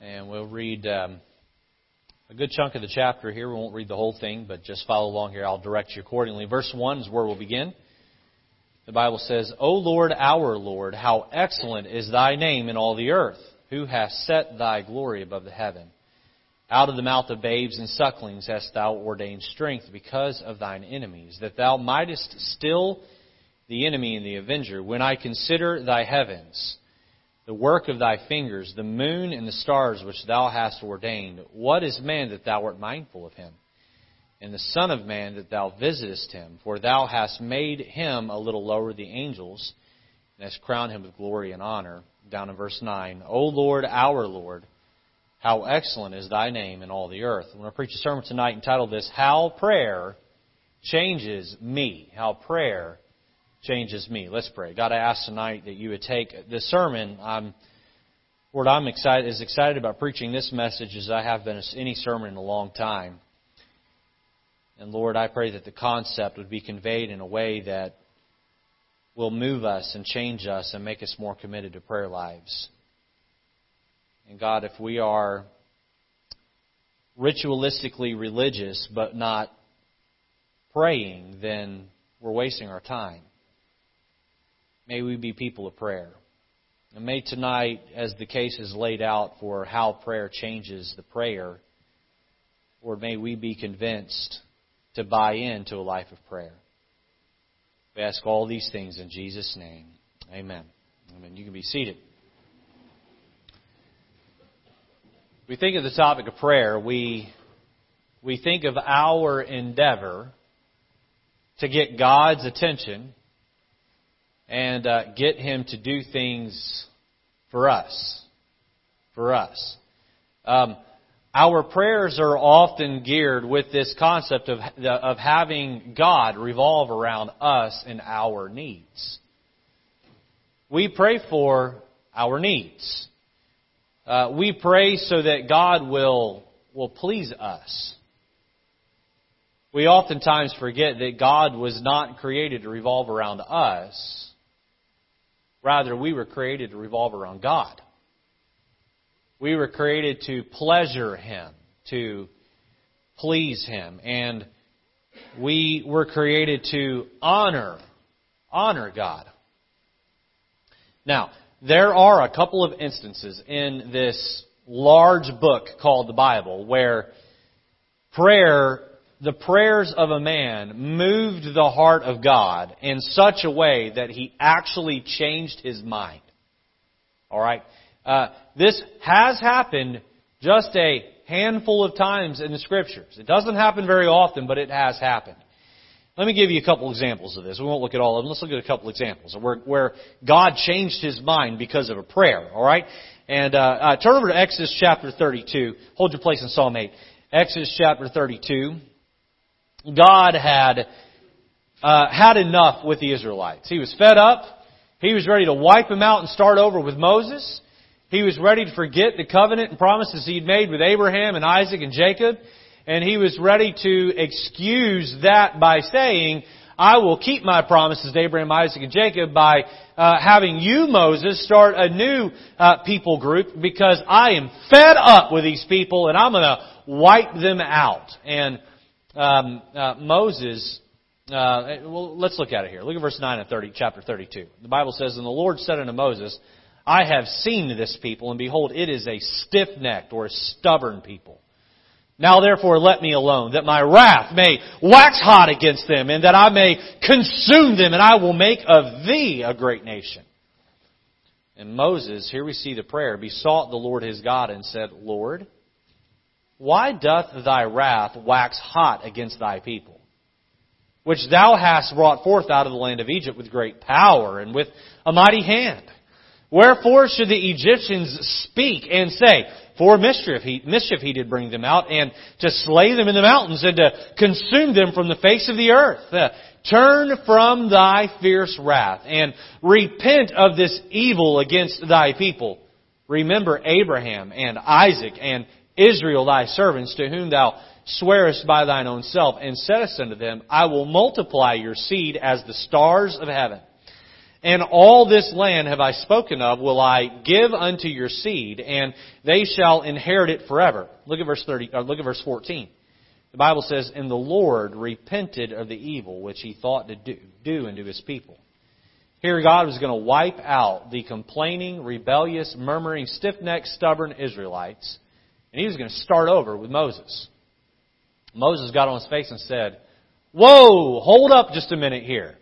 and we'll read um, a good chunk of the chapter here. We won't read the whole thing, but just follow along here. I'll direct you accordingly. Verse 1 is where we'll begin. The Bible says, O Lord, our Lord, how excellent is thy name in all the earth, who hath set thy glory above the heaven. Out of the mouth of babes and sucklings hast thou ordained strength because of thine enemies, that thou mightest still the enemy and the avenger. When I consider thy heavens, the work of thy fingers, the moon and the stars which thou hast ordained, what is man that thou art mindful of him? And the Son of Man that thou visitest him? For thou hast made him a little lower than the angels, and hast crowned him with glory and honor. Down in verse 9, O Lord, our Lord, how excellent is thy name in all the earth. I'm going to preach a sermon tonight entitled this, How Prayer Changes Me. How Prayer Changes Me. Let's pray. God, I ask tonight that you would take this sermon. I'm, Lord, I'm excited, as excited about preaching this message as I have been any sermon in a long time. And Lord, I pray that the concept would be conveyed in a way that will move us and change us and make us more committed to prayer lives. And God, if we are ritualistically religious but not praying, then we're wasting our time. May we be people of prayer. And may tonight, as the case is laid out for how prayer changes the prayer, Lord, may we be convinced to buy into a life of prayer. We ask all these things in Jesus' name. Amen. Amen. You can be seated. we think of the topic of prayer, we, we think of our endeavor to get God's attention and uh, get Him to do things for us. For us. Um, our prayers are often geared with this concept of, of having God revolve around us and our needs. We pray for our needs. Uh, we pray so that God will, will please us. We oftentimes forget that God was not created to revolve around us. Rather, we were created to revolve around God. We were created to pleasure Him, to please Him, and we were created to honor, honor God. Now, there are a couple of instances in this large book called the Bible where prayer, the prayers of a man moved the heart of God in such a way that he actually changed his mind. Alright? Uh, this has happened just a handful of times in the scriptures. It doesn't happen very often, but it has happened. Let me give you a couple examples of this. We won't look at all of them. Let's look at a couple examples where, where God changed his mind because of a prayer. All right? And uh, uh, turn over to Exodus chapter 32. Hold your place in Psalm 8. Exodus chapter 32. God had uh, had enough with the Israelites. He was fed up. He was ready to wipe them out and start over with Moses. He was ready to forget the covenant and promises he'd made with Abraham and Isaac and Jacob and he was ready to excuse that by saying, I will keep my promises to Abraham, Isaac, and Jacob by uh, having you, Moses, start a new uh, people group because I am fed up with these people and I'm going to wipe them out. And um, uh, Moses, uh, well, let's look at it here. Look at verse 9 of 30, chapter 32. The Bible says, And the Lord said unto Moses, I have seen this people, and behold, it is a stiff-necked or a stubborn people. Now therefore let me alone, that my wrath may wax hot against them, and that I may consume them, and I will make of thee a great nation. And Moses, here we see the prayer, besought the Lord his God and said, Lord, why doth thy wrath wax hot against thy people? Which thou hast brought forth out of the land of Egypt with great power and with a mighty hand. Wherefore should the Egyptians speak and say, for mischief he, mischief he did bring them out, and to slay them in the mountains, and to consume them from the face of the earth. Uh, turn from thy fierce wrath, and repent of this evil against thy people. Remember Abraham, and Isaac, and Israel thy servants, to whom thou swearest by thine own self, and saidst unto them, I will multiply your seed as the stars of heaven And all this land have I spoken of will I give unto your seed, and they shall inherit it forever. Look at verse 30, or look at verse 14. The Bible says, And the Lord repented of the evil which he thought to do, do unto his people. Here God was going to wipe out the complaining, rebellious, murmuring, stiff-necked, stubborn Israelites, and he was going to start over with Moses. Moses got on his face and said, Whoa, hold up just a minute here.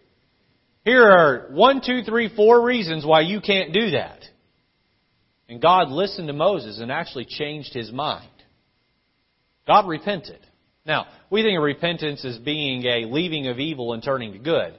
Here are one, two, three, four reasons why you can't do that. And God listened to Moses and actually changed his mind. God repented. Now, we think of repentance as being a leaving of evil and turning to good.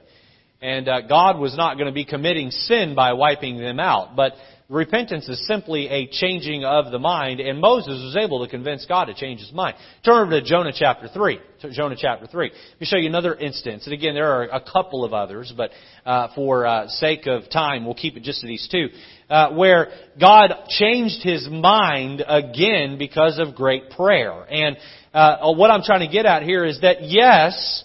And uh, God was not going to be committing sin by wiping them out. But repentance is simply a changing of the mind, and Moses was able to convince God to change his mind. Turn over to Jonah chapter 3. Jonah chapter 3. Let me show you another instance. And again, there are a couple of others, but uh, for uh, sake of time, we'll keep it just to these two. Uh, where God changed his mind again because of great prayer. And uh, what I'm trying to get at here is that yes,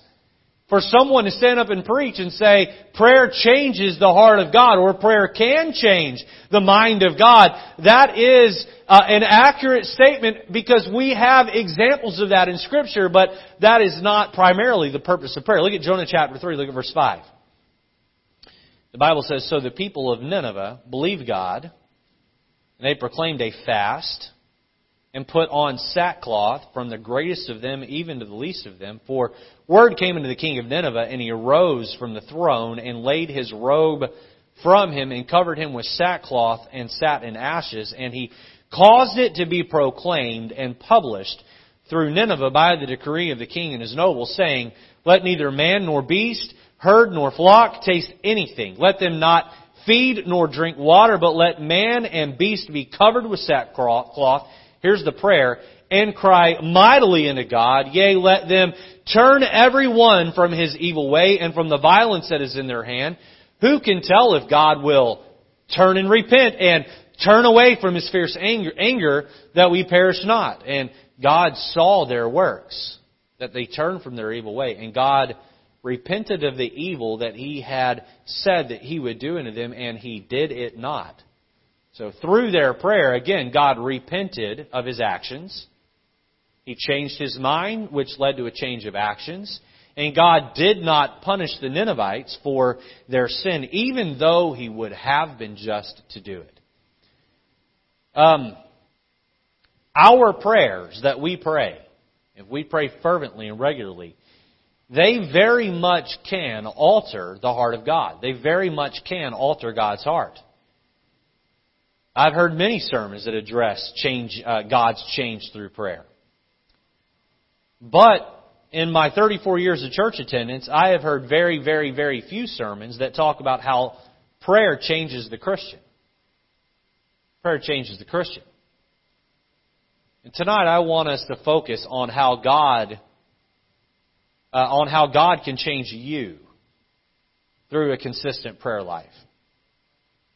for someone to stand up and preach and say, prayer changes the heart of God, or prayer can change the mind of God, that is uh, an accurate statement because we have examples of that in Scripture, but that is not primarily the purpose of prayer. Look at Jonah chapter 3, look at verse 5. The Bible says, So the people of Nineveh believed God, and they proclaimed a fast, and put on sackcloth from the greatest of them even to the least of them. For word came into the king of Nineveh, and he arose from the throne and laid his robe from him and covered him with sackcloth and sat in ashes. And he caused it to be proclaimed and published through Nineveh by the decree of the king and his nobles, saying, Let neither man nor beast, herd nor flock taste anything. Let them not feed nor drink water, but let man and beast be covered with sackcloth Here's the prayer. And cry mightily unto God. Yea, let them turn every one from his evil way and from the violence that is in their hand. Who can tell if God will turn and repent and turn away from his fierce anger, anger that we perish not? And God saw their works, that they turned from their evil way. And God repented of the evil that he had said that he would do unto them, and he did it not. So through their prayer, again, God repented of his actions. He changed his mind, which led to a change of actions. And God did not punish the Ninevites for their sin, even though he would have been just to do it. Um, our prayers that we pray, if we pray fervently and regularly, they very much can alter the heart of God. They very much can alter God's heart. I've heard many sermons that address change, uh, God's change through prayer. But in my 34 years of church attendance, I have heard very, very, very few sermons that talk about how prayer changes the Christian. Prayer changes the Christian. And tonight I want us to focus on how God, uh, on how God can change you through a consistent prayer life.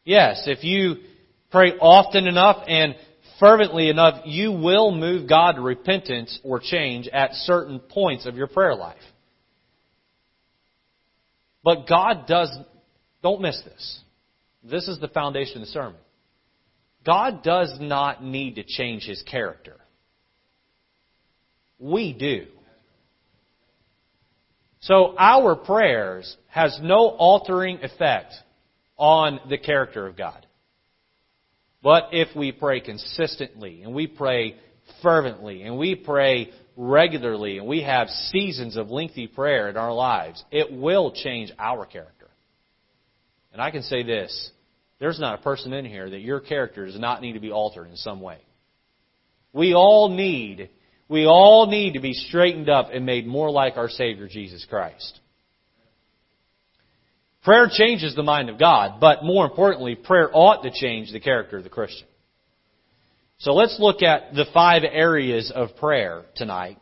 Yes, if you pray often enough and fervently enough, you will move God to repentance or change at certain points of your prayer life. But God does, don't miss this. This is the foundation of the sermon. God does not need to change his character. We do. So our prayers has no altering effect on the character of God. But if we pray consistently and we pray fervently and we pray regularly and we have seasons of lengthy prayer in our lives, it will change our character. And I can say this there's not a person in here that your character does not need to be altered in some way. We all need, we all need to be straightened up and made more like our Savior Jesus Christ. Prayer changes the mind of God, but more importantly, prayer ought to change the character of the Christian. So let's look at the five areas of prayer tonight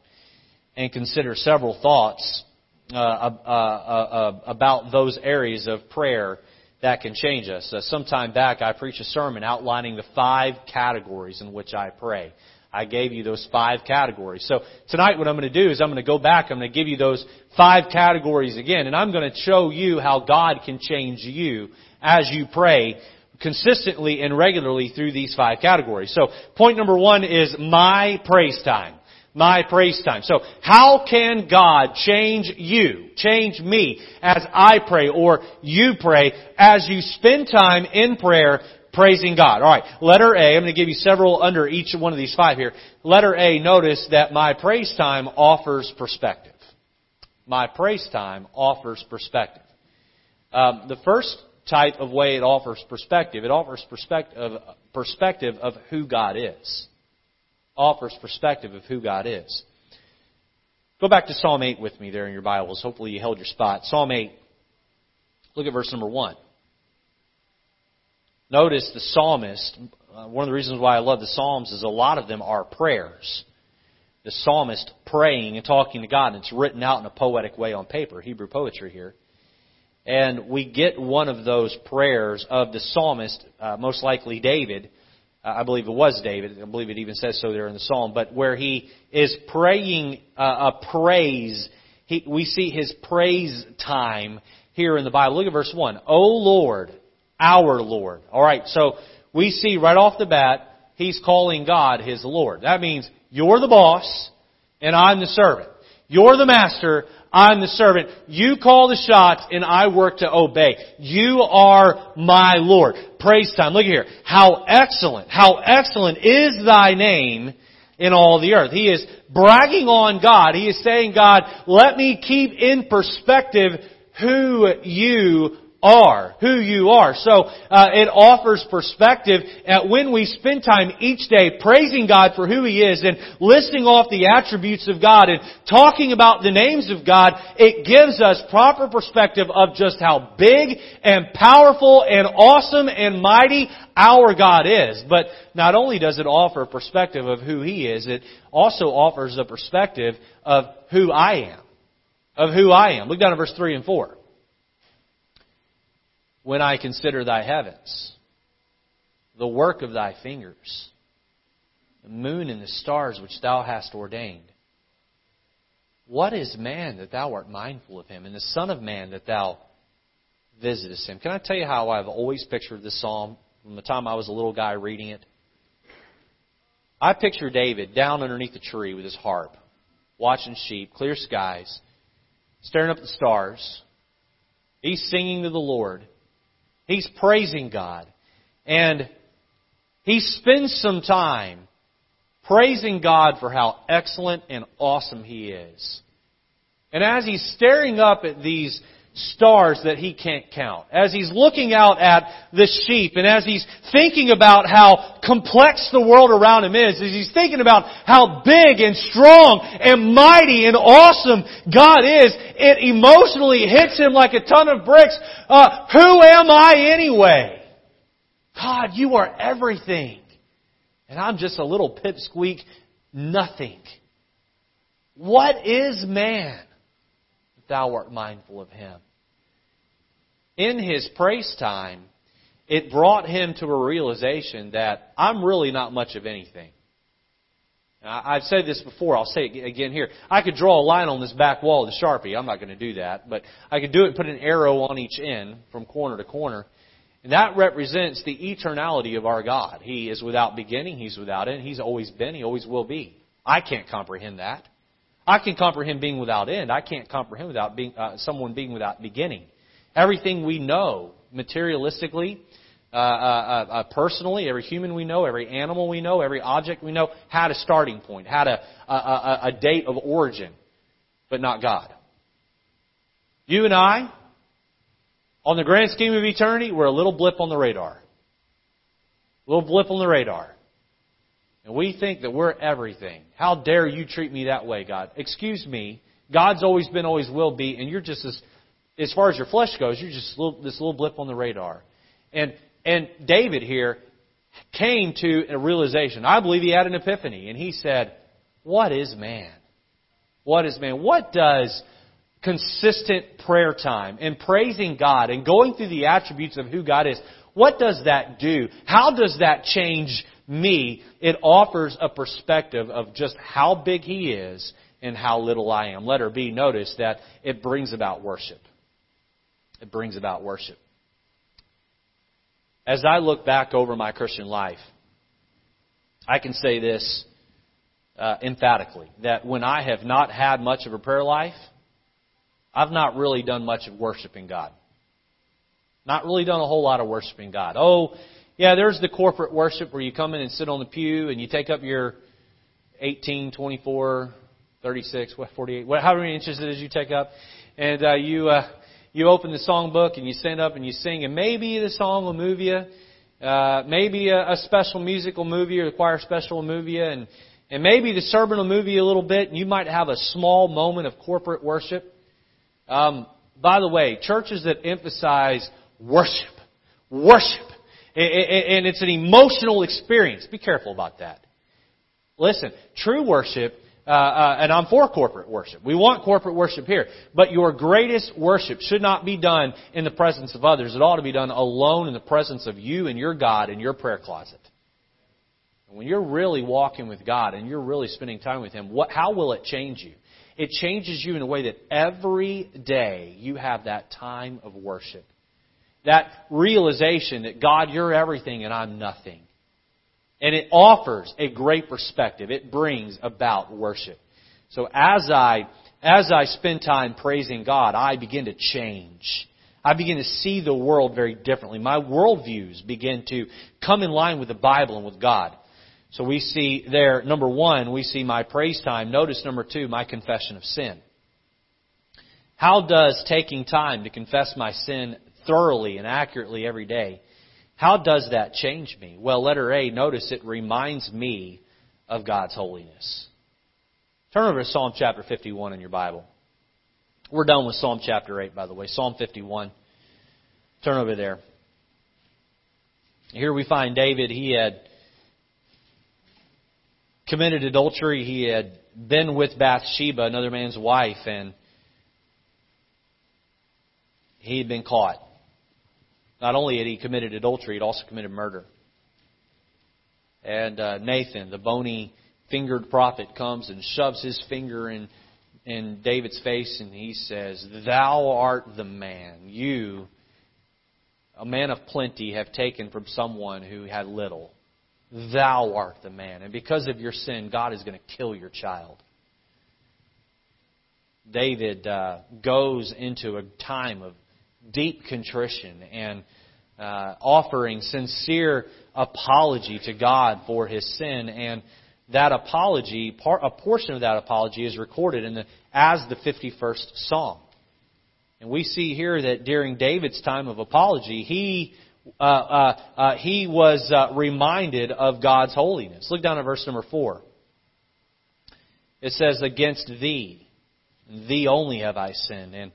and consider several thoughts uh, uh, uh, uh about those areas of prayer that can change us. Uh, some time back, I preached a sermon outlining the five categories in which I pray. I gave you those five categories. So tonight what I'm going to do is I'm going to go back, I'm going to give you those five categories again, and I'm going to show you how God can change you as you pray consistently and regularly through these five categories. So point number one is my praise time. My praise time. So how can God change you, change me as I pray or you pray as you spend time in prayer praising God. Alright, letter A, I'm going to give you several under each one of these five here. Letter A, notice that my praise time offers perspective. My praise time offers perspective. Um, the first type of way it offers perspective. It offers perspective perspective of who God is. Offers perspective of who God is. Go back to Psalm 8 with me there in your Bibles. Hopefully you held your spot. Psalm 8. Look at verse number 1. Notice the psalmist, uh, one of the reasons why I love the Psalms is a lot of them are prayers. The psalmist praying and talking to God, and it's written out in a poetic way on paper, Hebrew poetry here. And we get one of those prayers of the psalmist, uh, most likely David. Uh, I believe it was David. I believe it even says so there in the psalm. But where he is praying uh, a praise, he, we see his praise time here in the Bible. Look at verse 1. O Lord, our Lord. Alright, so we see right off the bat, he's calling God his Lord. That means you're the boss, and I'm the servant. You're the master, I'm the servant. You call the shots and I work to obey. You are my Lord. Praise time. Look here. How excellent, how excellent is thy name in all the earth. He is bragging on God. He is saying, God, let me keep in perspective who you are, who you are. So uh, it offers perspective at when we spend time each day praising God for who He is and listing off the attributes of God and talking about the names of God. It gives us proper perspective of just how big and powerful and awesome and mighty our God is. But not only does it offer a perspective of who He is, it also offers a perspective of who I am. Of who I am. Look down at verse 3 and 4 when I consider thy heavens, the work of thy fingers, the moon and the stars which thou hast ordained. What is man that thou art mindful of him, and the Son of Man that thou visitest him? Can I tell you how I've always pictured this psalm from the time I was a little guy reading it? I picture David down underneath the tree with his harp, watching sheep, clear skies, staring up at the stars. He's singing to the Lord. He's praising God. And he spends some time praising God for how excellent and awesome He is. And as he's staring up at these stars that he can't count, as he's looking out at the sheep, and as he's thinking about how complex the world around him is, as he's thinking about how big and strong and mighty and awesome God is, it emotionally hits him like a ton of bricks. Uh, who am I anyway? God, you are everything. And I'm just a little pipsqueak nothing. What is man? Thou art mindful of him in his praise time, it brought him to a realization that I'm really not much of anything. I've said this before, I'll say it again here. I could draw a line on this back wall with a Sharpie. I'm not going to do that. But I could do it and put an arrow on each end from corner to corner. And that represents the eternality of our God. He is without beginning. He's without end. He's always been. He always will be. I can't comprehend that. I can comprehend being without end. I can't comprehend without being, uh, someone being without beginning. Everything we know, materialistically, uh, uh, uh, uh, personally, every human we know, every animal we know, every object we know, had a starting point, had a, a, a, a date of origin, but not God. You and I, on the grand scheme of eternity, we're a little blip on the radar. A little blip on the radar. And we think that we're everything. How dare you treat me that way, God? Excuse me. God's always been, always will be, and you're just as as far as your flesh goes, you're just little, this little blip on the radar. And and David here came to a realization. I believe he had an epiphany, and he said, "What is man? What is man? What does consistent prayer time and praising God and going through the attributes of who God is? What does that do? How does that change me, it offers a perspective of just how big He is and how little I am. Letter B, notice that it brings about worship. It brings about worship. As I look back over my Christian life, I can say this uh, emphatically that when I have not had much of a prayer life, I've not really done much of worshiping God. Not really done a whole lot of worshiping God. Oh, yeah, there's the corporate worship where you come in and sit on the pew and you take up your 18, 24, 36, 48, however many inches it is you take up, and uh, you uh, you open the songbook and you stand up and you sing, and maybe the song will move you, uh, maybe a, a special musical movie or the choir special will move you, and and maybe the sermon will move you a little bit, and you might have a small moment of corporate worship. Um, by the way, churches that emphasize worship, worship, and it's an emotional experience. Be careful about that. Listen, true worship, uh, uh, and I'm for corporate worship. We want corporate worship here. But your greatest worship should not be done in the presence of others. It ought to be done alone in the presence of you and your God in your prayer closet. When you're really walking with God and you're really spending time with Him, what, how will it change you? It changes you in a way that every day you have that time of worship. That realization that God, you're everything and I'm nothing. And it offers a great perspective. It brings about worship. So as I, as I spend time praising God, I begin to change. I begin to see the world very differently. My worldviews begin to come in line with the Bible and with God. So we see there, number one, we see my praise time. Notice number two, my confession of sin. How does taking time to confess my sin thoroughly and accurately every day, how does that change me? Well, letter A, notice it reminds me of God's holiness. Turn over to Psalm chapter 51 in your Bible. We're done with Psalm chapter 8, by the way. Psalm 51. Turn over there. Here we find David. He had committed adultery. He had been with Bathsheba, another man's wife, and he had been caught. Not only had he committed adultery, he'd also committed murder. And uh, Nathan, the bony fingered prophet, comes and shoves his finger in, in David's face and he says, Thou art the man. You, a man of plenty, have taken from someone who had little. Thou art the man. And because of your sin, God is going to kill your child. David uh, goes into a time of deep contrition and uh, offering sincere apology to God for his sin. And that apology, part, a portion of that apology is recorded in the, as the 51st Psalm. And we see here that during David's time of apology, he uh, uh, uh, he was uh, reminded of God's holiness. Look down at verse number 4. It says, Against thee, thee only have I sinned, and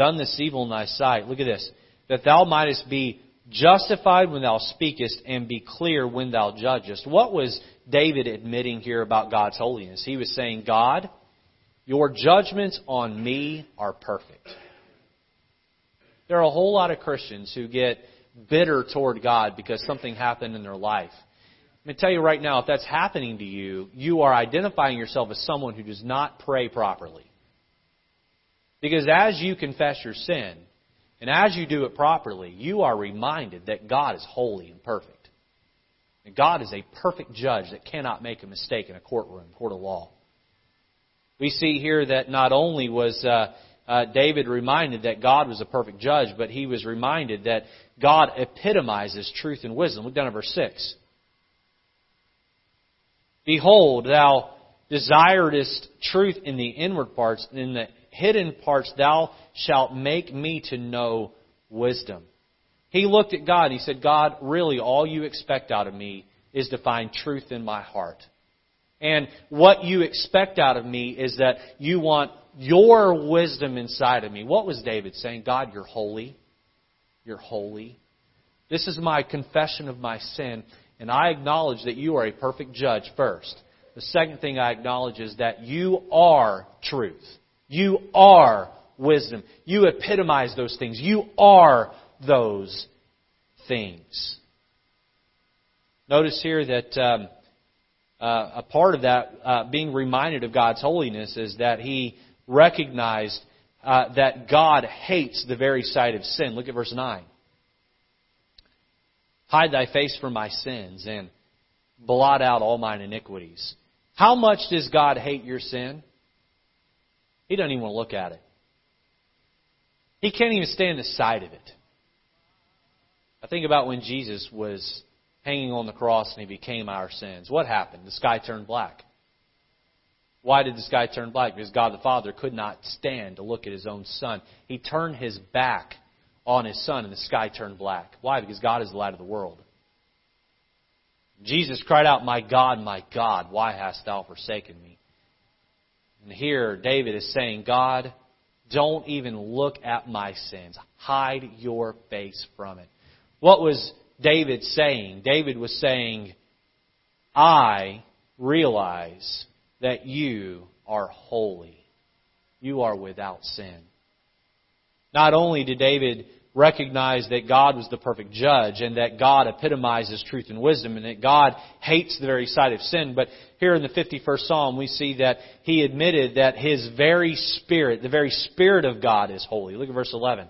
done this evil in thy sight. Look at this. That thou mightest be justified when thou speakest, and be clear when thou judgest. What was David admitting here about God's holiness? He was saying, God, your judgments on me are perfect. There are a whole lot of Christians who get bitter toward God because something happened in their life. Let me tell you right now, if that's happening to you, you are identifying yourself as someone who does not pray properly. Because as you confess your sin, and as you do it properly, you are reminded that God is holy and perfect. And God is a perfect judge that cannot make a mistake in a courtroom, court of law. We see here that not only was uh, uh, David reminded that God was a perfect judge, but he was reminded that God epitomizes truth and wisdom. Look down at verse 6. Behold, thou desiredest truth in the inward parts, and in the hidden parts thou shalt make me to know wisdom. He looked at God and he said, God, really all you expect out of me is to find truth in my heart. And what you expect out of me is that you want your wisdom inside of me. What was David saying? God, you're holy. You're holy. This is my confession of my sin, and I acknowledge that you are a perfect judge first. The second thing I acknowledge is that you are truth. You are wisdom. You epitomize those things. You are those things. Notice here that um, uh, a part of that uh, being reminded of God's holiness is that he recognized uh, that God hates the very sight of sin. Look at verse 9. Hide thy face from my sins and blot out all mine iniquities. How much does God hate your sin? He doesn't even want to look at it. He can't even stand the sight of it. I think about when Jesus was hanging on the cross and he became our sins. What happened? The sky turned black. Why did the sky turn black? Because God the Father could not stand to look at his own Son. He turned his back on his Son and the sky turned black. Why? Because God is the light of the world. Jesus cried out, My God, my God, why hast thou forsaken me? And here David is saying, God, don't even look at my sins. Hide your face from it. What was David saying? David was saying, I realize that you are holy. You are without sin. Not only did David recognize that God was the perfect judge and that God epitomizes truth and wisdom and that God hates the very sight of sin. But here in the 51st Psalm, we see that he admitted that his very spirit, the very spirit of God is holy. Look at verse 11.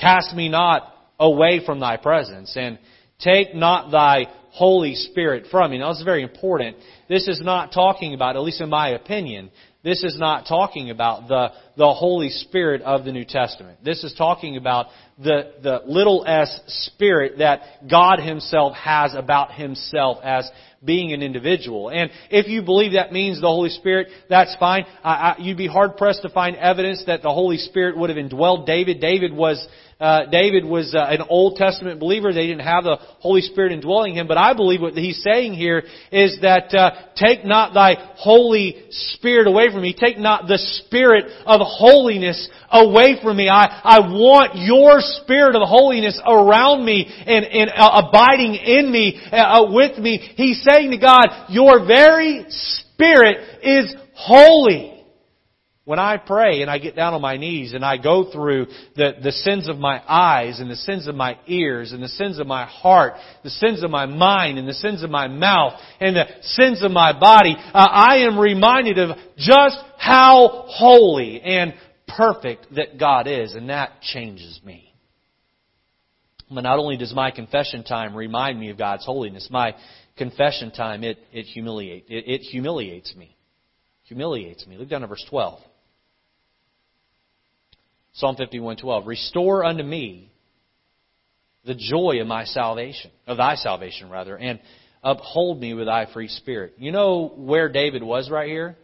Cast me not away from thy presence and take not thy Holy Spirit from me. Now, this is very important. This is not talking about, at least in my opinion, this is not talking about the, the Holy Spirit of the New Testament. This is talking about the, the little s spirit that God Himself has about Himself as being an individual. And if you believe that means the Holy Spirit, that's fine. I, I, you'd be hard pressed to find evidence that the Holy Spirit would have indwelled David. David was uh, David was uh, an Old Testament believer. They didn't have the Holy Spirit indwelling him. But I believe what he's saying here is that uh, take not thy Holy Spirit away from me. Take not the Spirit of holiness away from me. I, I want your Spirit of holiness around me and, and uh, abiding in me, uh, with me. He's saying to God, your very Spirit is holy when I pray and I get down on my knees and I go through the, the sins of my eyes and the sins of my ears and the sins of my heart, the sins of my mind and the sins of my mouth and the sins of my body, uh, I am reminded of just how holy and perfect that God is and that changes me. But not only does my confession time remind me of God's holiness, my confession time, it, it, humiliate, it, it humiliates me. Humiliates me. Look down at verse 12. Psalm 51:12, "Restore unto me the joy of my salvation, of thy salvation rather, and uphold me with thy free spirit." You know where David was right here?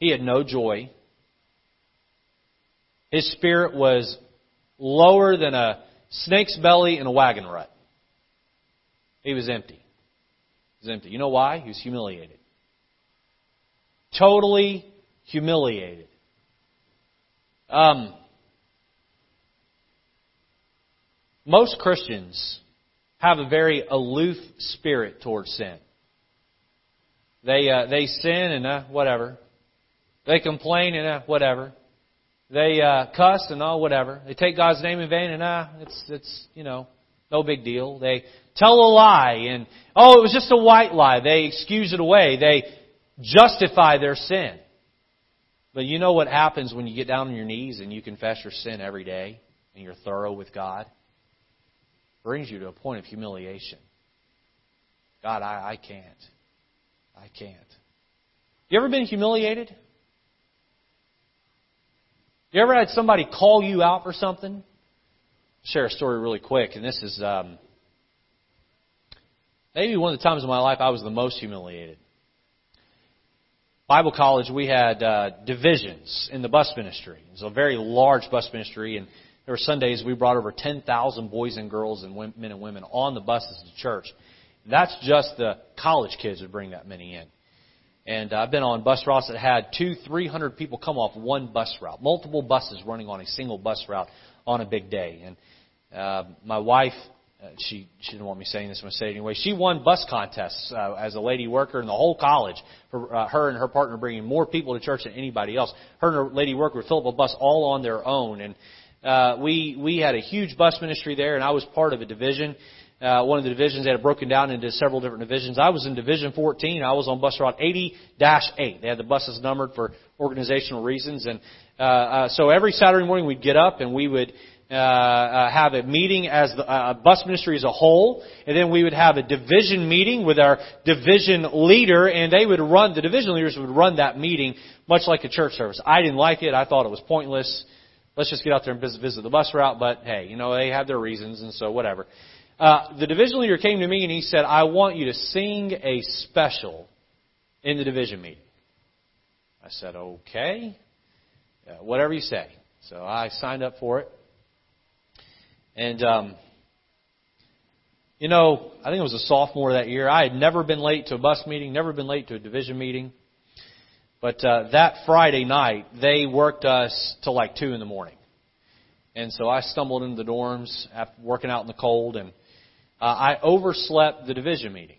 He had no joy. His spirit was lower than a snake's belly in a wagon rut. He was empty. He was empty. You know why? He was humiliated. Totally humiliated. Um, most Christians have a very aloof spirit towards sin. They uh, they sin and uh, whatever. They complain and uh, whatever. They uh, cuss and all whatever. They take God's name in vain and uh, it's it's you know no big deal. They tell a lie and oh it was just a white lie. They excuse it away. They justify their sin. But you know what happens when you get down on your knees and you confess your sin every day and you're thorough with God? It brings you to a point of humiliation. God, I, I can't. I can't. You ever been humiliated? You ever had somebody call you out for something? I'll share a story really quick, and this is um, maybe one of the times in my life I was the most humiliated. Bible college, we had uh, divisions in the bus ministry. It was a very large bus ministry, and there were Sundays we brought over 10,000 boys and girls and men and women on the buses to church. That's just the college kids would bring that many in. And I've been on bus routes that had two, three hundred people come off one bus route, multiple buses running on a single bus route on a big day. And uh, my wife uh, she she didn't want me saying this, I'm to say it anyway. She won bus contests uh, as a lady worker in the whole college for uh, her and her partner bringing more people to church than anybody else. Her and her lady worker would fill up a bus all on their own, and uh, we we had a huge bus ministry there, and I was part of a division. uh, one of the divisions. They had broken down into several different divisions. I was in Division 14. I was on bus route 80-8. They had the buses numbered for organizational reasons. And uh, uh, so every Saturday morning we'd get up and we would uh, uh, have a meeting as the uh, bus ministry as a whole, and then we would have a division meeting with our division leader, and they would run the division leaders would run that meeting much like a church service. I didn't like it. I thought it was pointless. Let's just get out there and visit, visit the bus route. But hey, you know they have their reasons, and so whatever. Uh, the division leader came to me and he said, "I want you to sing a special in the division meeting." I said, "Okay, uh, whatever you say." So I signed up for it. And, um, you know, I think it was a sophomore that year. I had never been late to a bus meeting, never been late to a division meeting. But uh, that Friday night, they worked us till like 2 in the morning. And so I stumbled into the dorms after working out in the cold, and uh, I overslept the division meeting.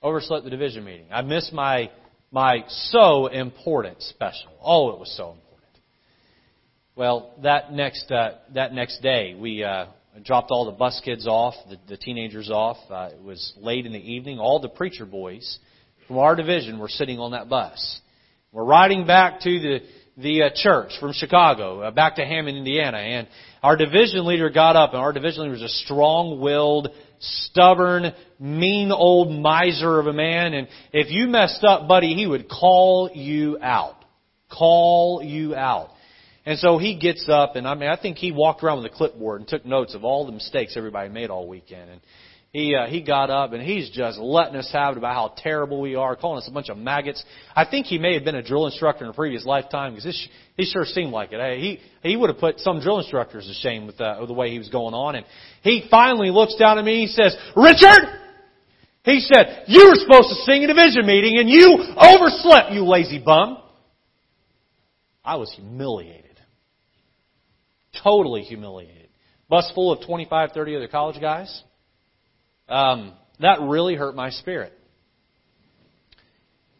Overslept the division meeting. I missed my my so important special. Oh, it was so important. Well, that next uh, that next day, we uh, dropped all the bus kids off, the, the teenagers off. Uh, it was late in the evening. All the preacher boys from our division were sitting on that bus. We're riding back to the the uh, church from Chicago, uh, back to Hammond, Indiana, and our division leader got up, and our division leader was a strong-willed, stubborn, mean old miser of a man, and if you messed up, buddy, he would call you out. Call you out. And so he gets up, and I mean, I think he walked around with a clipboard and took notes of all the mistakes everybody made all weekend. And he uh, he got up and he's just letting us have it about how terrible we are, calling us a bunch of maggots. I think he may have been a drill instructor in a previous lifetime because he sure seemed like it. Hey, he he would have put some drill instructors to shame with, uh, with the way he was going on. And he finally looks down at me. and He says, "Richard." He said, you were supposed to sing at a division meeting and you overslept, you lazy bum. I was humiliated totally humiliated. Bus full of 25, 30 other college guys. Um, that really hurt my spirit.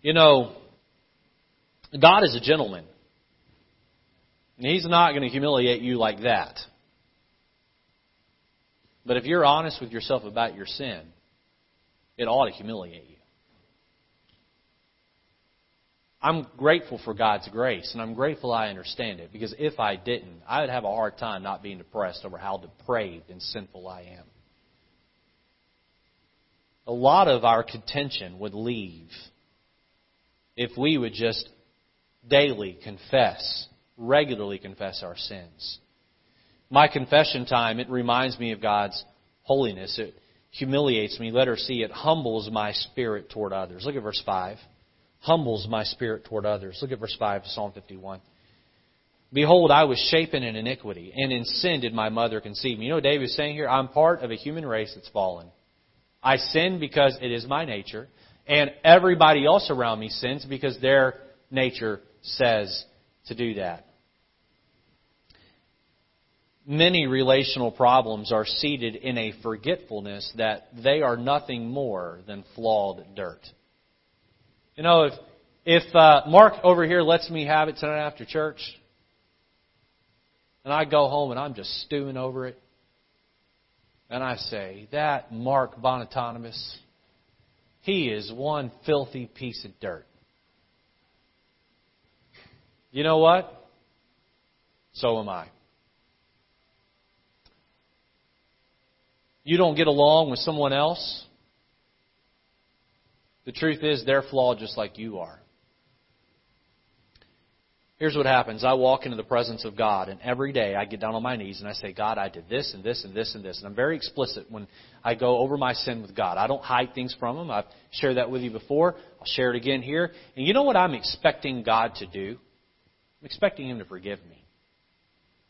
You know, God is a gentleman. He's not going to humiliate you like that. But if you're honest with yourself about your sin, it ought to humiliate you. I'm grateful for God's grace, and I'm grateful I understand it, because if I didn't, I would have a hard time not being depressed over how depraved and sinful I am. A lot of our contention would leave if we would just daily confess, regularly confess our sins. My confession time, it reminds me of God's holiness. It humiliates me. Let her see it humbles my spirit toward others. Look at verse 5 humbles my spirit toward others. Look at verse 5 of Psalm 51. Behold, I was shapen in iniquity, and in sin did my mother conceive me. You know what David is saying here? I'm part of a human race that's fallen. I sin because it is my nature, and everybody else around me sins because their nature says to do that. Many relational problems are seated in a forgetfulness that they are nothing more than flawed dirt. You know, if if uh, Mark over here lets me have it tonight after church, and I go home and I'm just stewing over it, and I say, that Mark Bonatonomous, he is one filthy piece of dirt. You know what? So am I. You don't get along with someone else, the truth is, they're flawed just like you are. Here's what happens. I walk into the presence of God, and every day I get down on my knees and I say, God, I did this and this and this and this. And I'm very explicit when I go over my sin with God. I don't hide things from Him. I've shared that with you before. I'll share it again here. And you know what I'm expecting God to do? I'm expecting Him to forgive me.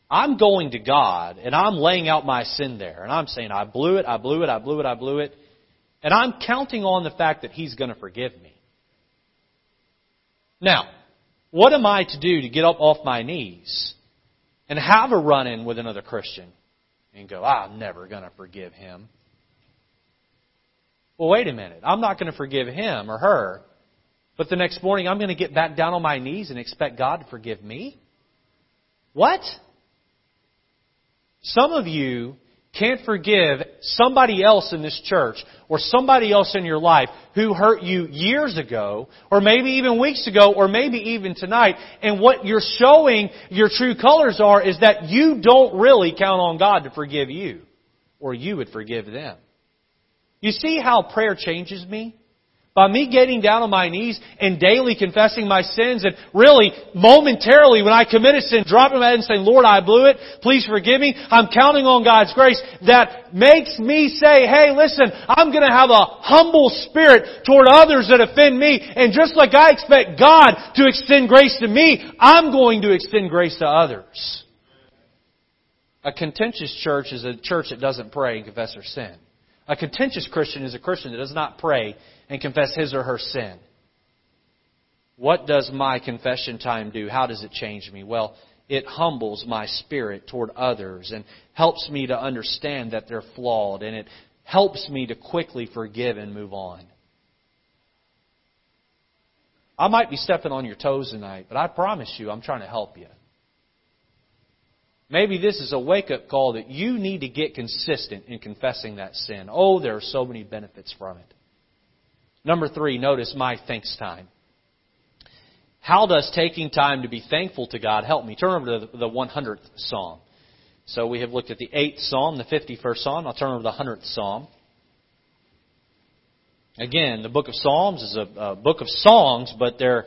I'm going to God and I'm laying out my sin there. And I'm saying, I blew it, I blew it, I blew it, I blew it. And I'm counting on the fact that He's going to forgive me. Now, what am I to do to get up off my knees and have a run in with another Christian and go, I'm never going to forgive him? Well, wait a minute. I'm not going to forgive him or her, but the next morning I'm going to get back down on my knees and expect God to forgive me? What? Some of you can't forgive somebody else in this church or somebody else in your life who hurt you years ago or maybe even weeks ago or maybe even tonight and what you're showing your true colors are is that you don't really count on God to forgive you or you would forgive them. You see how prayer changes me? By me getting down on my knees and daily confessing my sins and really momentarily when I commit a sin, dropping my head and saying, Lord, I blew it. Please forgive me. I'm counting on God's grace. That makes me say, hey, listen, I'm going to have a humble spirit toward others that offend me. And just like I expect God to extend grace to me, I'm going to extend grace to others. A contentious church is a church that doesn't pray and confess their sin. A contentious Christian is a Christian that does not pray and confess his or her sin. What does my confession time do? How does it change me? Well, it humbles my spirit toward others and helps me to understand that they're flawed and it helps me to quickly forgive and move on. I might be stepping on your toes tonight, but I promise you I'm trying to help you. Maybe this is a wake up call that you need to get consistent in confessing that sin. Oh, there are so many benefits from it. Number three, notice my thanks time. How does taking time to be thankful to God help me? Turn over to the 100th Psalm. So we have looked at the 8th Psalm, the 51st Psalm. I'll turn over to the 100th Psalm. Again, the book of Psalms is a, a book of songs, but they're,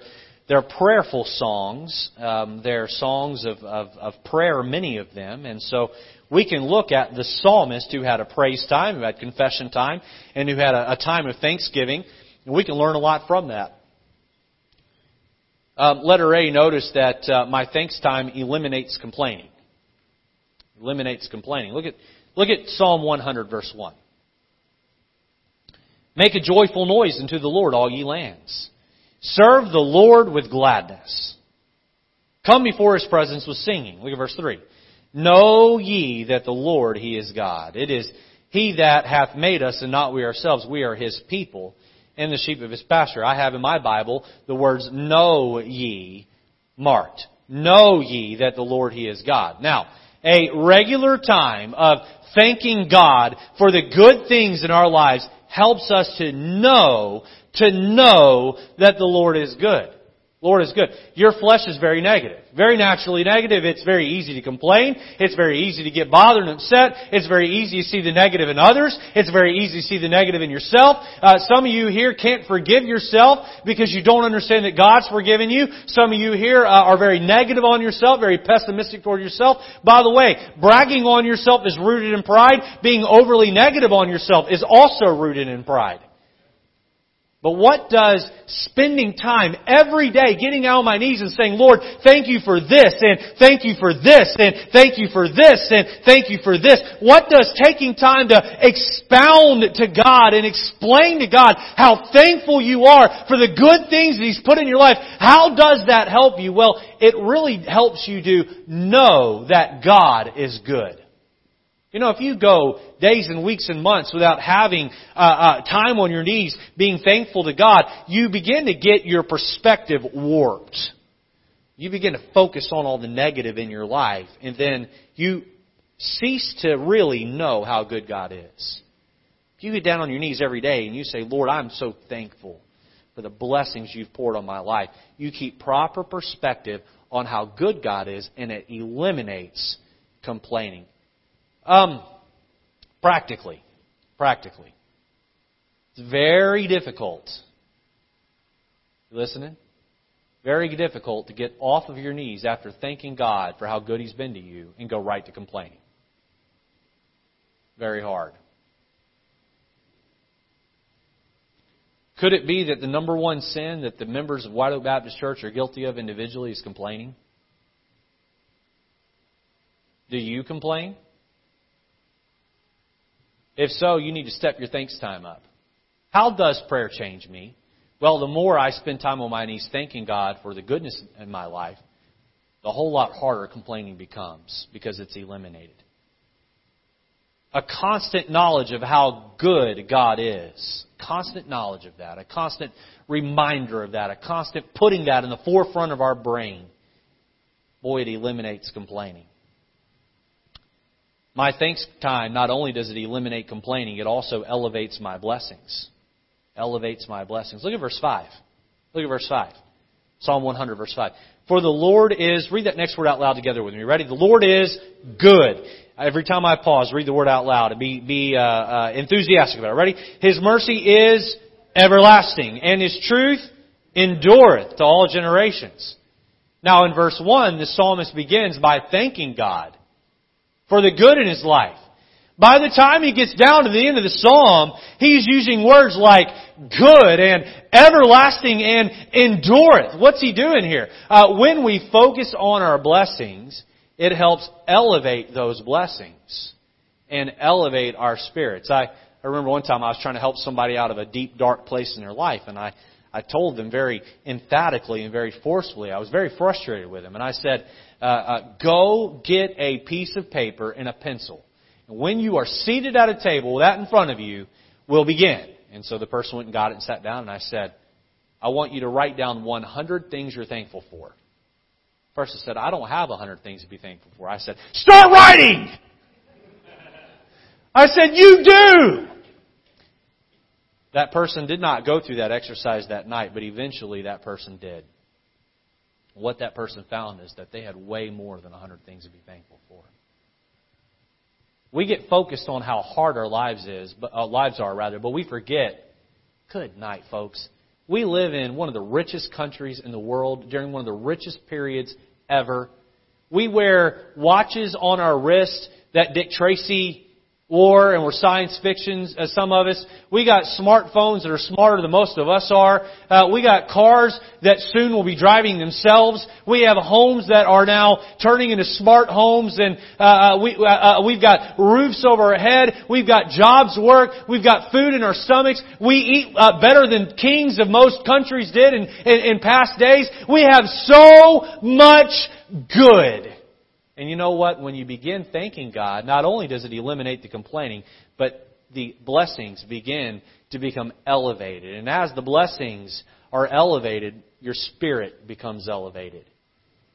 they're prayerful songs. Um, they're songs of, of, of prayer, many of them. And so we can look at the psalmist who had a praise time, who had confession time, and who had a, a time of thanksgiving. And we can learn a lot from that. Um, letter A, notice that uh, my thanks time eliminates complaining. Eliminates complaining. Look at, look at Psalm 100, verse 1. Make a joyful noise unto the Lord, all ye lands. Serve the Lord with gladness. Come before his presence with singing. Look at verse 3. Know ye that the Lord, he is God. It is he that hath made us and not we ourselves. We are his people and the sheep of his pasture. I have in my Bible the words know ye marked. Know ye that the Lord he is God. Now, a regular time of thanking God for the good things in our lives helps us to know, to know that the Lord is good. Lord is good. Your flesh is very negative. Very naturally negative. It's very easy to complain. It's very easy to get bothered and upset. It's very easy to see the negative in others. It's very easy to see the negative in yourself. Uh, some of you here can't forgive yourself because you don't understand that God's forgiven you. Some of you here uh, are very negative on yourself, very pessimistic toward yourself. By the way, bragging on yourself is rooted in pride. Being overly negative on yourself is also rooted in pride. But what does spending time every day getting out on my knees and saying, Lord, thank you for this, and thank you for this, and thank you for this, and thank you for this. What does taking time to expound to God and explain to God how thankful you are for the good things that He's put in your life, how does that help you? Well, it really helps you to know that God is good. You know, if you go days and weeks and months without having uh, uh, time on your knees, being thankful to God, you begin to get your perspective warped. You begin to focus on all the negative in your life, and then you cease to really know how good God is. If you get down on your knees every day and you say, Lord, I'm so thankful for the blessings you've poured on my life, you keep proper perspective on how good God is, and it eliminates complaining. Um, practically, practically, it's very difficult. You listening? Very difficult to get off of your knees after thanking God for how good He's been to you and go right to complaining. Very hard. Could it be that the number one sin that the members of White Oak Baptist Church are guilty of individually is complaining? Do you complain? If so, you need to step your thanks time up. How does prayer change me? Well, the more I spend time on my knees thanking God for the goodness in my life, the whole lot harder complaining becomes because it's eliminated. A constant knowledge of how good God is. Constant knowledge of that. A constant reminder of that. A constant putting that in the forefront of our brain. Boy, it eliminates complaining. My thanks time, not only does it eliminate complaining, it also elevates my blessings. Elevates my blessings. Look at verse 5. Look at verse 5. Psalm 100, verse 5. For the Lord is, read that next word out loud together with me. Ready? The Lord is good. Every time I pause, read the word out loud and be, be uh, uh, enthusiastic about it. Ready? His mercy is everlasting, and His truth endureth to all generations. Now in verse 1, the psalmist begins by thanking God for the good in his life. By the time he gets down to the end of the psalm, he's using words like good and everlasting and endureth. What's he doing here? Uh, when we focus on our blessings, it helps elevate those blessings and elevate our spirits. I, I remember one time I was trying to help somebody out of a deep, dark place in their life, and I, I told them very emphatically and very forcefully. I was very frustrated with them, and I said, uh, uh, "Go get a piece of paper and a pencil." And when you are seated at a table with that in front of you, we'll begin. And so the person went and got it and sat down, and I said, I want you to write down 100 things you're thankful for. The person said, I don't have 100 things to be thankful for. I said, Start writing! I said, You do! That person did not go through that exercise that night, but eventually that person did. What that person found is that they had way more than 100 things to be thankful for. We get focused on how hard our lives is, but, uh, lives are rather, but we forget. Good night, folks. We live in one of the richest countries in the world during one of the richest periods ever. We wear watches on our wrist that Dick Tracy war and we're science fictions, as some of us. We got smartphones that are smarter than most of us are. Uh, we got cars that soon will be driving themselves. We have homes that are now turning into smart homes, and uh, uh we, uh, uh, we've got roofs over our head. We've got jobs work. We've got food in our stomachs. We eat uh, better than kings of most countries did in, in, in past days. We have so much good. And you know what? When you begin thanking God, not only does it eliminate the complaining, but the blessings begin to become elevated. And as the blessings are elevated, your spirit becomes elevated.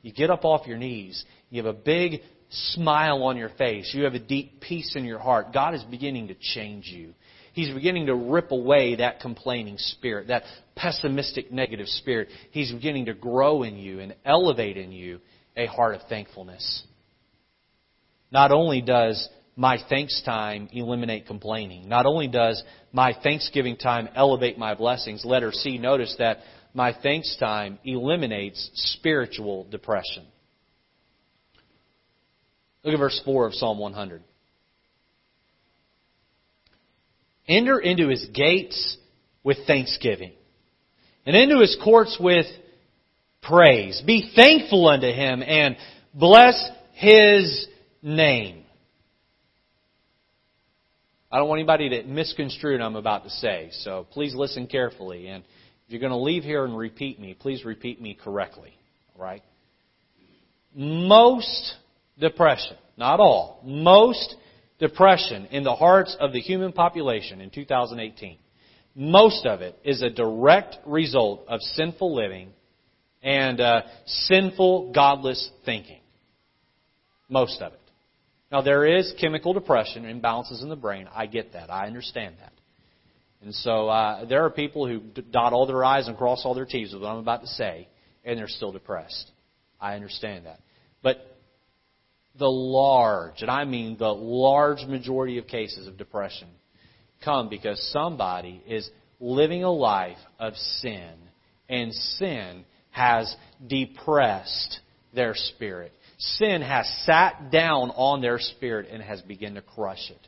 You get up off your knees. You have a big smile on your face. You have a deep peace in your heart. God is beginning to change you. He's beginning to rip away that complaining spirit, that pessimistic negative spirit. He's beginning to grow in you and elevate in you a heart of thankfulness. Not only does my thanks time eliminate complaining, not only does my thanksgiving time elevate my blessings, letter C, notice that my thanks time eliminates spiritual depression. Look at verse 4 of Psalm 100. Enter into his gates with thanksgiving, and into his courts with praise. Be thankful unto him and bless his name. I don't want anybody to misconstrue what I'm about to say, so please listen carefully. And if you're going to leave here and repeat me, please repeat me correctly. All right? Most depression, not all, most depression in the hearts of the human population in 2018, most of it is a direct result of sinful living and uh, sinful, godless thinking. Most of it. Now, there is chemical depression, imbalances in the brain. I get that. I understand that. And so uh, there are people who dot all their I's and cross all their T's with what I'm about to say, and they're still depressed. I understand that. But the large, and I mean the large majority of cases of depression, come because somebody is living a life of sin, and sin has depressed their spirit. Sin has sat down on their spirit and has begun to crush it.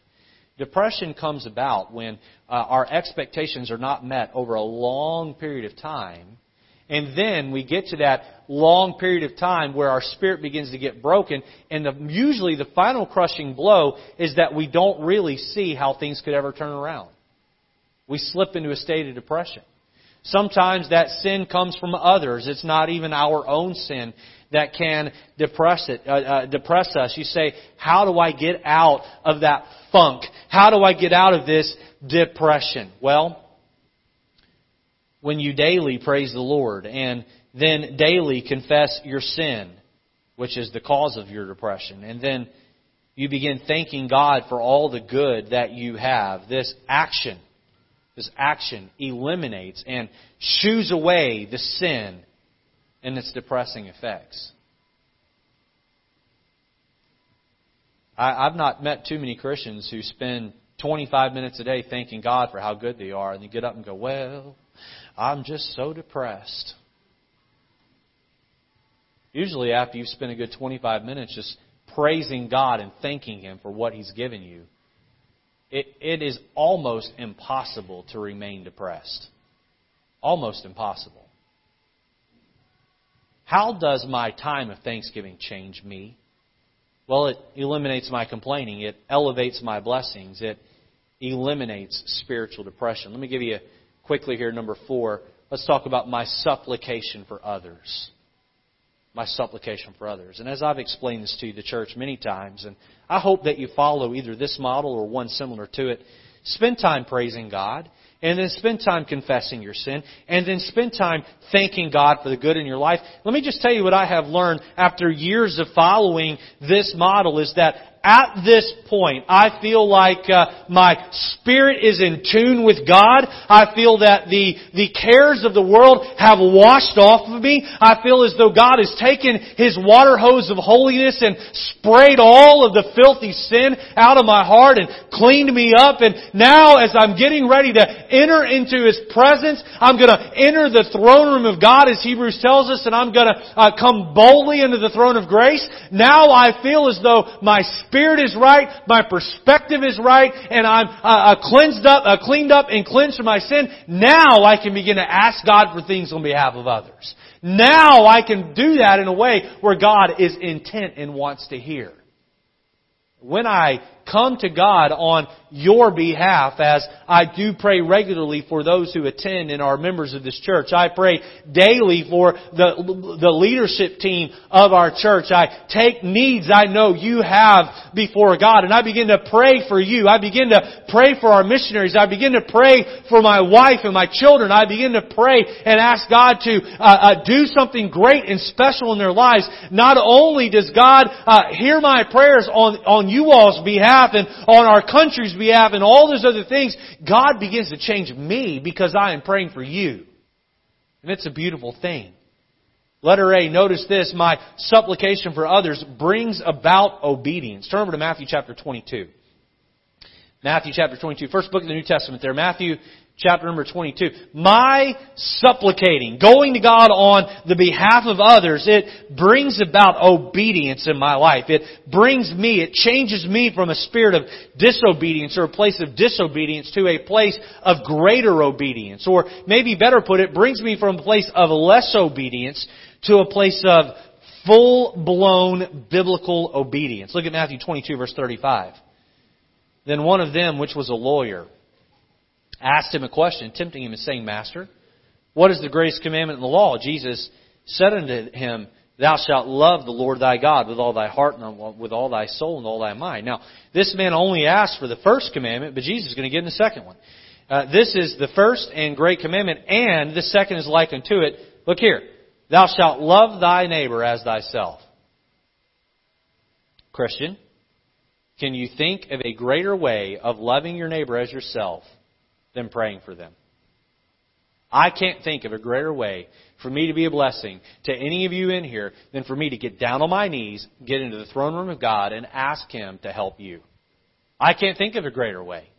Depression comes about when uh, our expectations are not met over a long period of time. And then we get to that long period of time where our spirit begins to get broken. And the, usually the final crushing blow is that we don't really see how things could ever turn around. We slip into a state of depression. Sometimes that sin comes from others. It's not even our own sin that can depress it, uh, uh, depress us. You say, how do I get out of that funk? How do I get out of this depression? Well, when you daily praise the Lord and then daily confess your sin, which is the cause of your depression, and then you begin thanking God for all the good that you have. This action, this action eliminates and shoos away the sin and its depressing effects. I, I've not met too many Christians who spend 25 minutes a day thanking God for how good they are, and they get up and go, Well, I'm just so depressed. Usually, after you've spent a good 25 minutes just praising God and thanking Him for what He's given you, it, it is almost impossible to remain depressed. Almost impossible. How does my time of thanksgiving change me? Well, it eliminates my complaining. It elevates my blessings. It eliminates spiritual depression. Let me give you quickly here number four. Let's talk about my supplication for others my supplication for others. And as I've explained this to the church many times, and I hope that you follow either this model or one similar to it, spend time praising God, and then spend time confessing your sin, and then spend time thanking God for the good in your life. Let me just tell you what I have learned after years of following this model is that at this point, I feel like uh, my spirit is in tune with God. I feel that the the cares of the world have washed off of me. I feel as though God has taken His water hose of holiness and sprayed all of the filthy sin out of my heart and cleaned me up. And now, as I'm getting ready to enter into His presence, I'm going to enter the throne room of God, as Hebrews tells us, and I'm going to uh, come boldly into the throne of grace. Now I feel as though my spirit is right, my perspective is right, and I'm uh, uh, cleansed up, uh, cleaned up and cleansed from my sin, now I can begin to ask God for things on behalf of others. Now I can do that in a way where God is intent and wants to hear. When I come to God on your behalf as I do pray regularly for those who attend and are members of this church. I pray daily for the, the leadership team of our church. I take needs I know you have before God and I begin to pray for you. I begin to pray for our missionaries. I begin to pray for my wife and my children. I begin to pray and ask God to uh, uh, do something great and special in their lives. Not only does God uh, hear my prayers on, on you all's behalf, behalf and on our country's behalf and all those other things, God begins to change me because I am praying for you. And it's a beautiful thing. Letter A, notice this, my supplication for others brings about obedience. Turn over to Matthew chapter 22. Matthew chapter 22, first book of the New Testament there. Matthew chapter number 22. My supplicating, going to God on the behalf of others, it brings about obedience in my life. It brings me, it changes me from a spirit of disobedience or a place of disobedience to a place of greater obedience. Or maybe better put, it brings me from a place of less obedience to a place of full-blown biblical obedience. Look at Matthew 22 verse 35. Then one of them, which was a lawyer, asked him a question, tempting him and saying, Master, what is the greatest commandment in the law? Jesus said unto him, Thou shalt love the Lord thy God with all thy heart and with all thy soul and all thy mind. Now, this man only asked for the first commandment, but Jesus is going to give him the second one. Uh, this is the first and great commandment, and the second is like unto it. Look here. Thou shalt love thy neighbor as thyself. Christian, can you think of a greater way of loving your neighbor as yourself than praying for them. I can't think of a greater way for me to be a blessing to any of you in here than for me to get down on my knees, get into the throne room of God, and ask Him to help you. I can't think of a greater way.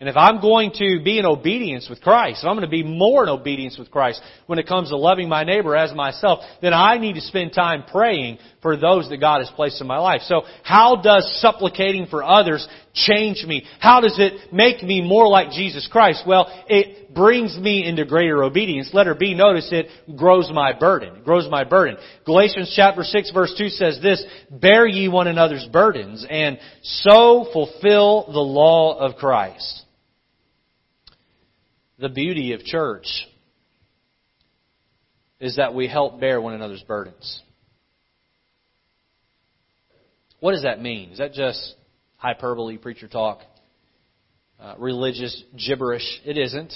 And if I'm going to be in obedience with Christ, if I'm going to be more in obedience with Christ when it comes to loving my neighbor as myself, then I need to spend time praying for those that God has placed in my life. So how does supplicating for others change me? How does it make me more like Jesus Christ? Well, it brings me into greater obedience. Letter B, notice it grows my burden. It grows my burden. Galatians chapter 6 verse 2 says this, Bear ye one another's burdens, and so fulfill the law of Christ the beauty of church is that we help bear one another's burdens. What does that mean? Is that just hyperbole, preacher talk, uh, religious gibberish? It isn't.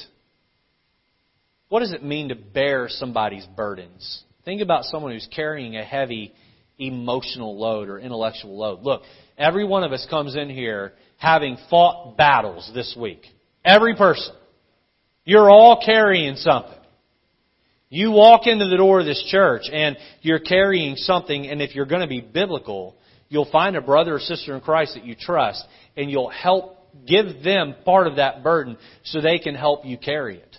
What does it mean to bear somebody's burdens? Think about someone who's carrying a heavy emotional load or intellectual load. Look, every one of us comes in here having fought battles this week. Every person. You're all carrying something. You walk into the door of this church and you're carrying something, and if you're going to be biblical, you'll find a brother or sister in Christ that you trust, and you'll help give them part of that burden so they can help you carry it.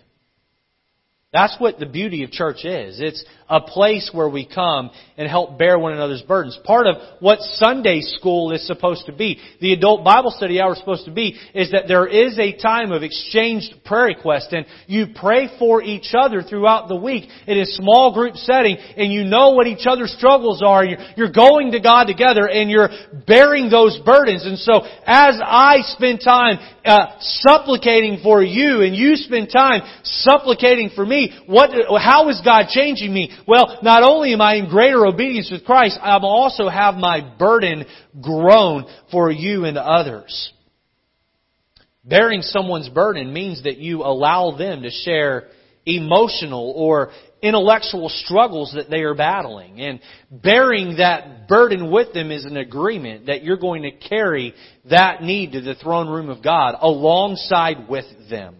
That's what the beauty of church is. It's a place where we come and help bear one another's burdens. Part of what Sunday school is supposed to be, the adult Bible study hour is supposed to be, is that there is a time of exchanged prayer request and you pray for each other throughout the week in a small group setting and you know what each other's struggles are you're going to God together and you're bearing those burdens. And so as I spend time uh, supplicating for you and you spend time supplicating for me, what, how is God changing me? Well, not only am I in greater obedience with Christ, I also have my burden grown for you and others. Bearing someone's burden means that you allow them to share emotional or intellectual struggles that they are battling. And bearing that burden with them is an agreement that you're going to carry that need to the throne room of God alongside with them.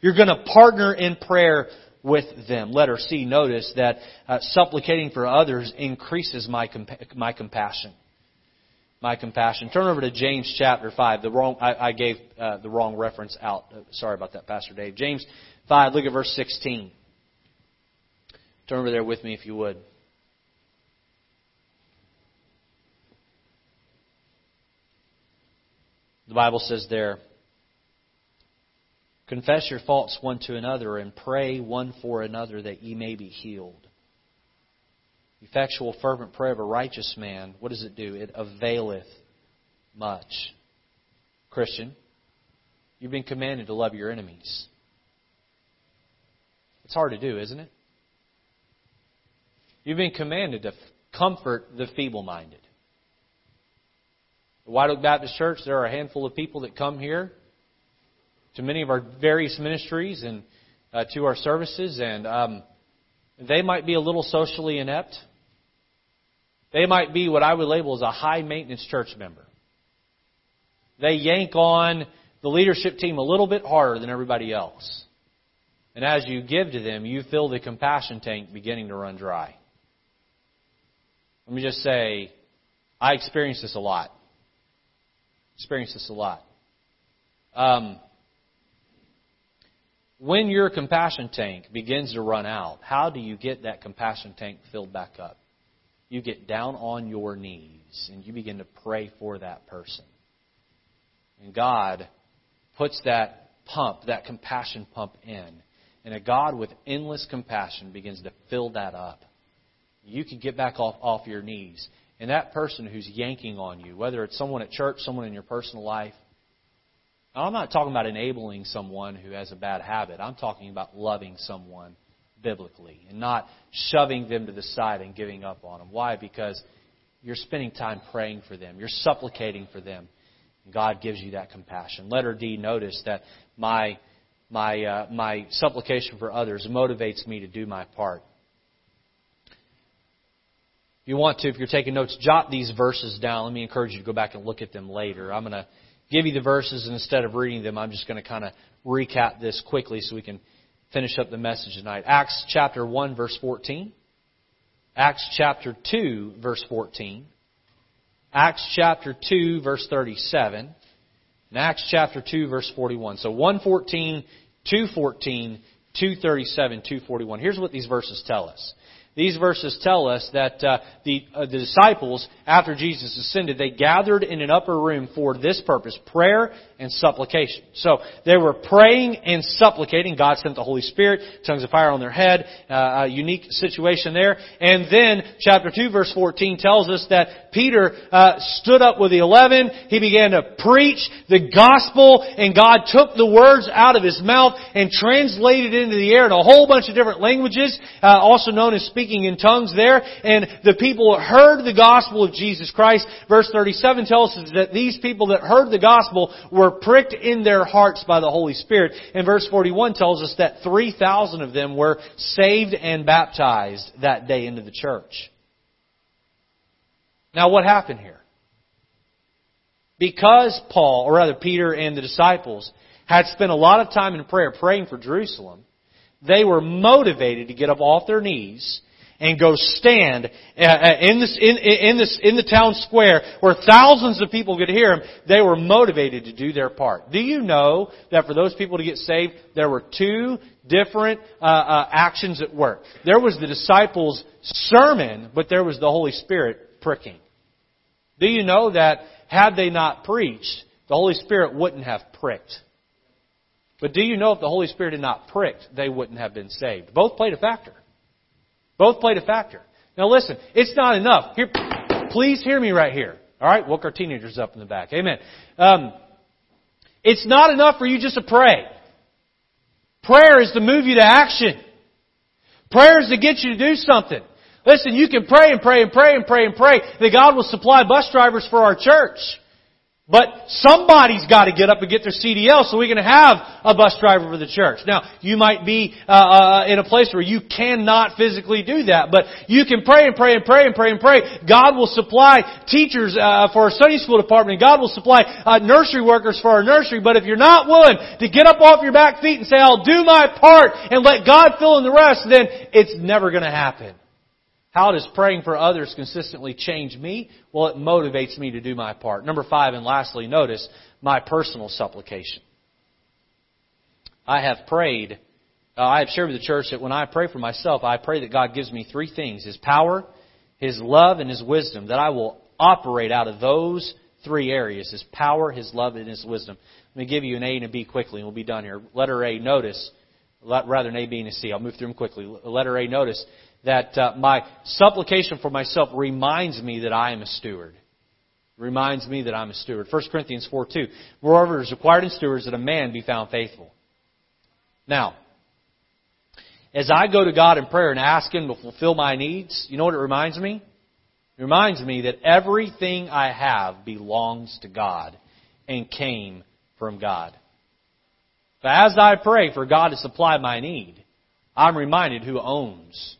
You're going to partner in prayer with them. Letter C, notice that uh, supplicating for others increases my, compa- my compassion. My compassion. Turn over to James chapter 5. The wrong, I, I gave uh, the wrong reference out. Uh, sorry about that, Pastor Dave. James 5, look at verse 16. Turn over there with me if you would. The Bible says there, Confess your faults one to another and pray one for another that ye may be healed. Effectual, fervent prayer of a righteous man, what does it do? It availeth much. Christian, you've been commanded to love your enemies. It's hard to do, isn't it? You've been commanded to comfort the feeble minded. The White Oak Baptist Church, there are a handful of people that come here to many of our various ministries and uh, to our services, and um, they might be a little socially inept. They might be what I would label as a high maintenance church member. They yank on the leadership team a little bit harder than everybody else. And as you give to them, you feel the compassion tank beginning to run dry. Let me just say, I experience this a lot. Experience this a lot. Um, when your compassion tank begins to run out, how do you get that compassion tank filled back up? You get down on your knees and you begin to pray for that person. And God puts that pump, that compassion pump in. And a God with endless compassion begins to fill that up. You can get back off, off your knees. And that person who's yanking on you, whether it's someone at church, someone in your personal life, I'm not talking about enabling someone who has a bad habit. I'm talking about loving someone biblically and not shoving them to the side and giving up on them. Why? Because you're spending time praying for them. You're supplicating for them. And God gives you that compassion. Letter D, notice that my, my, uh, my supplication for others motivates me to do my part. If you want to, if you're taking notes, jot these verses down. Let me encourage you to go back and look at them later. I'm going to give you the verses, and instead of reading them, I'm just going to kind of recap this quickly so we can finish up the message tonight. Acts chapter 1, verse 14. Acts chapter 2, verse 14. Acts chapter 2, verse 37. And Acts chapter 2, verse 41. So 114, 214, 237, 241. Here's what these verses tell us. These verses tell us that uh, the, uh, the disciples, after Jesus ascended, they gathered in an upper room for this purpose, prayer and supplication. So they were praying and supplicating. God sent the Holy Spirit, tongues of fire on their head, uh, a unique situation there. And then chapter 2 verse 14 tells us that Peter uh, stood up with the eleven. He began to preach the gospel and God took the words out of his mouth and translated it into the air in a whole bunch of different languages, uh, also known as speaking in tongues there, and the people heard the gospel of Jesus Christ. Verse 37 tells us that these people that heard the gospel were pricked in their hearts by the Holy Spirit. And verse 41 tells us that 3,000 of them were saved and baptized that day into the church. Now what happened here? because Paul, or rather Peter and the disciples, had spent a lot of time in prayer praying for Jerusalem, they were motivated to get up off their knees and go stand uh, uh, in, this, in, in, this, in the town square where thousands of people could hear him. They were motivated to do their part. Do you know that for those people to get saved, there were two different uh, uh, actions at work? There was the disciples' sermon, but there was the Holy Spirit pricking. Do you know that had they not preached, the Holy Spirit wouldn't have pricked? But do you know if the Holy Spirit had not pricked, they wouldn't have been saved? Both played a factor. Both played a factor. Now listen, it's not enough. Here, please hear me right here. All right, woke our teenagers up in the back. Amen. Um, it's not enough for you just to pray. Prayer is to move you to action. Prayer is to get you to do something. Listen, you can pray and pray and pray and pray and pray that God will supply bus drivers for our church. But somebody's got to get up and get their CDL so we can have a bus driver for the church. Now, you might be uh, uh, in a place where you cannot physically do that, but you can pray and pray and pray and pray and pray. God will supply teachers uh, for our Sunday school department. God will supply uh, nursery workers for our nursery. But if you're not willing to get up off your back feet and say, "I'll do my part," and let God fill in the rest, then it's never going to happen. How does praying for others consistently change me? Well, it motivates me to do my part. Number five, and lastly, notice my personal supplication. I have prayed, uh, I have shared with the church that when I pray for myself, I pray that God gives me three things His power, His love, and His wisdom, that I will operate out of those three areas His power, His love, and His wisdom. Let me give you an A and a B quickly, and we'll be done here. Letter A, notice, rather than A, B, and a C. I'll move through them quickly. Letter A, notice that uh, my supplication for myself reminds me that I am a steward. Reminds me that I'm a steward. 1 Corinthians 4 2. Moreover, it is required in stewards that a man be found faithful. Now, as I go to God in prayer and ask Him to fulfill my needs, you know what it reminds me? It reminds me that everything I have belongs to God and came from God. But as I pray for God to supply my need, I'm reminded who owns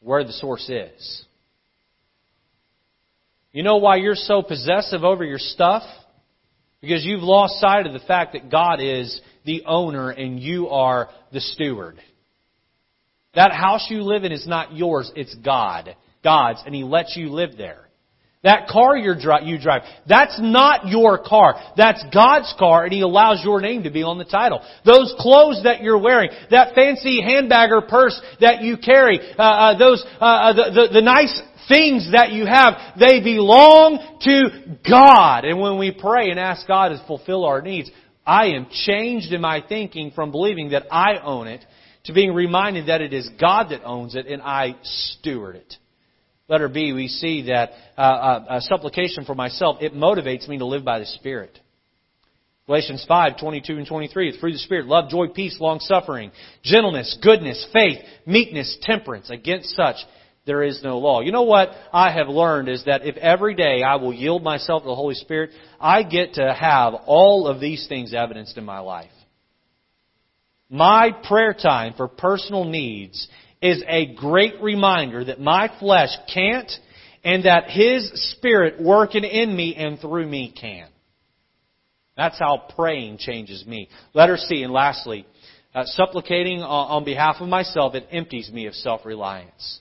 where the source is. You know why you're so possessive over your stuff? Because you've lost sight of the fact that God is the owner and you are the steward. That house you live in is not yours, it's God. God's, and He lets you live there. That car you drive, that's not your car. That's God's car and He allows your name to be on the title. Those clothes that you're wearing, that fancy handbag or purse that you carry, uh, uh, those, uh, uh, the, the, the nice things that you have, they belong to God. And when we pray and ask God to fulfill our needs, I am changed in my thinking from believing that I own it to being reminded that it is God that owns it and I steward it. Letter B, we see that uh, uh, a supplication for myself, it motivates me to live by the Spirit. Galatians 5, 22 and 23, through the Spirit, love, joy, peace, long suffering, gentleness, goodness, faith, meekness, temperance. Against such there is no law. You know what I have learned is that if every day I will yield myself to the Holy Spirit, I get to have all of these things evidenced in my life. My prayer time for personal needs is a great reminder that my flesh can't and that His Spirit working in me and through me can. That's how praying changes me. Letter C, and lastly, uh, supplicating on behalf of myself, it empties me of self-reliance.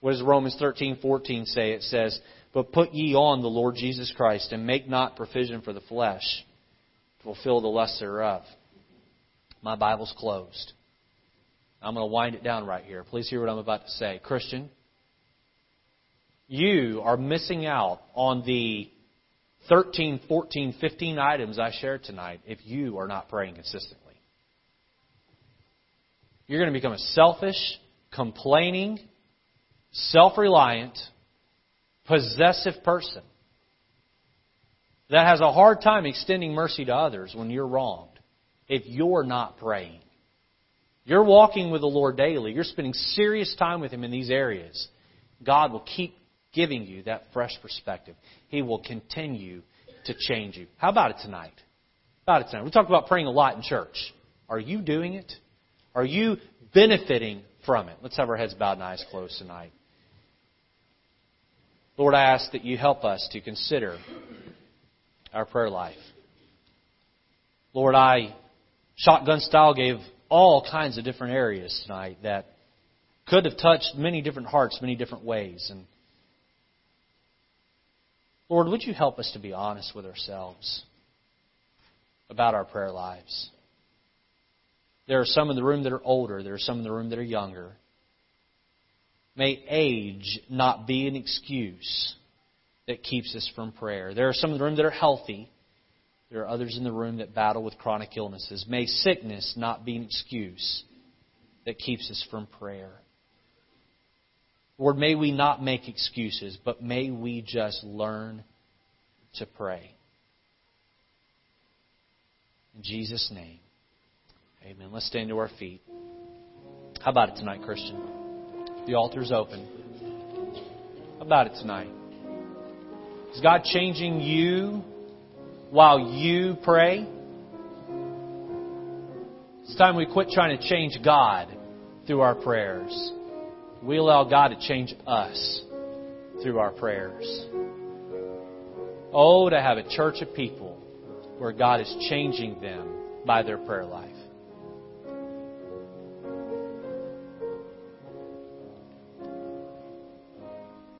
What does Romans 13:14 say? It says, "But put ye on the Lord Jesus Christ, and make not provision for the flesh to fulfill the lust thereof." My Bible's closed. I'm going to wind it down right here. Please hear what I'm about to say. Christian, you are missing out on the 13, 14, 15 items I shared tonight if you are not praying consistently. You're going to become a selfish, complaining, self reliant, possessive person that has a hard time extending mercy to others when you're wronged if you're not praying. You're walking with the Lord daily. You're spending serious time with Him in these areas. God will keep giving you that fresh perspective. He will continue to change you. How about it tonight? How about it tonight? We talk about praying a lot in church. Are you doing it? Are you benefiting from it? Let's have our heads bowed and eyes closed tonight. Lord, I ask that you help us to consider our prayer life. Lord, I, shotgun style, gave all kinds of different areas tonight that could have touched many different hearts, many different ways. And Lord, would you help us to be honest with ourselves about our prayer lives? There are some in the room that are older, there are some in the room that are younger. May age not be an excuse that keeps us from prayer. There are some in the room that are healthy. There are others in the room that battle with chronic illnesses. May sickness not be an excuse that keeps us from prayer. Lord, may we not make excuses, but may we just learn to pray. In Jesus' name, amen. Let's stand to our feet. How about it tonight, Christian? The altar's open. How about it tonight? Is God changing you while you pray? It's time we quit trying to change God through our prayers. We allow God to change us through our prayers. Oh, to have a church of people where God is changing them by their prayer life.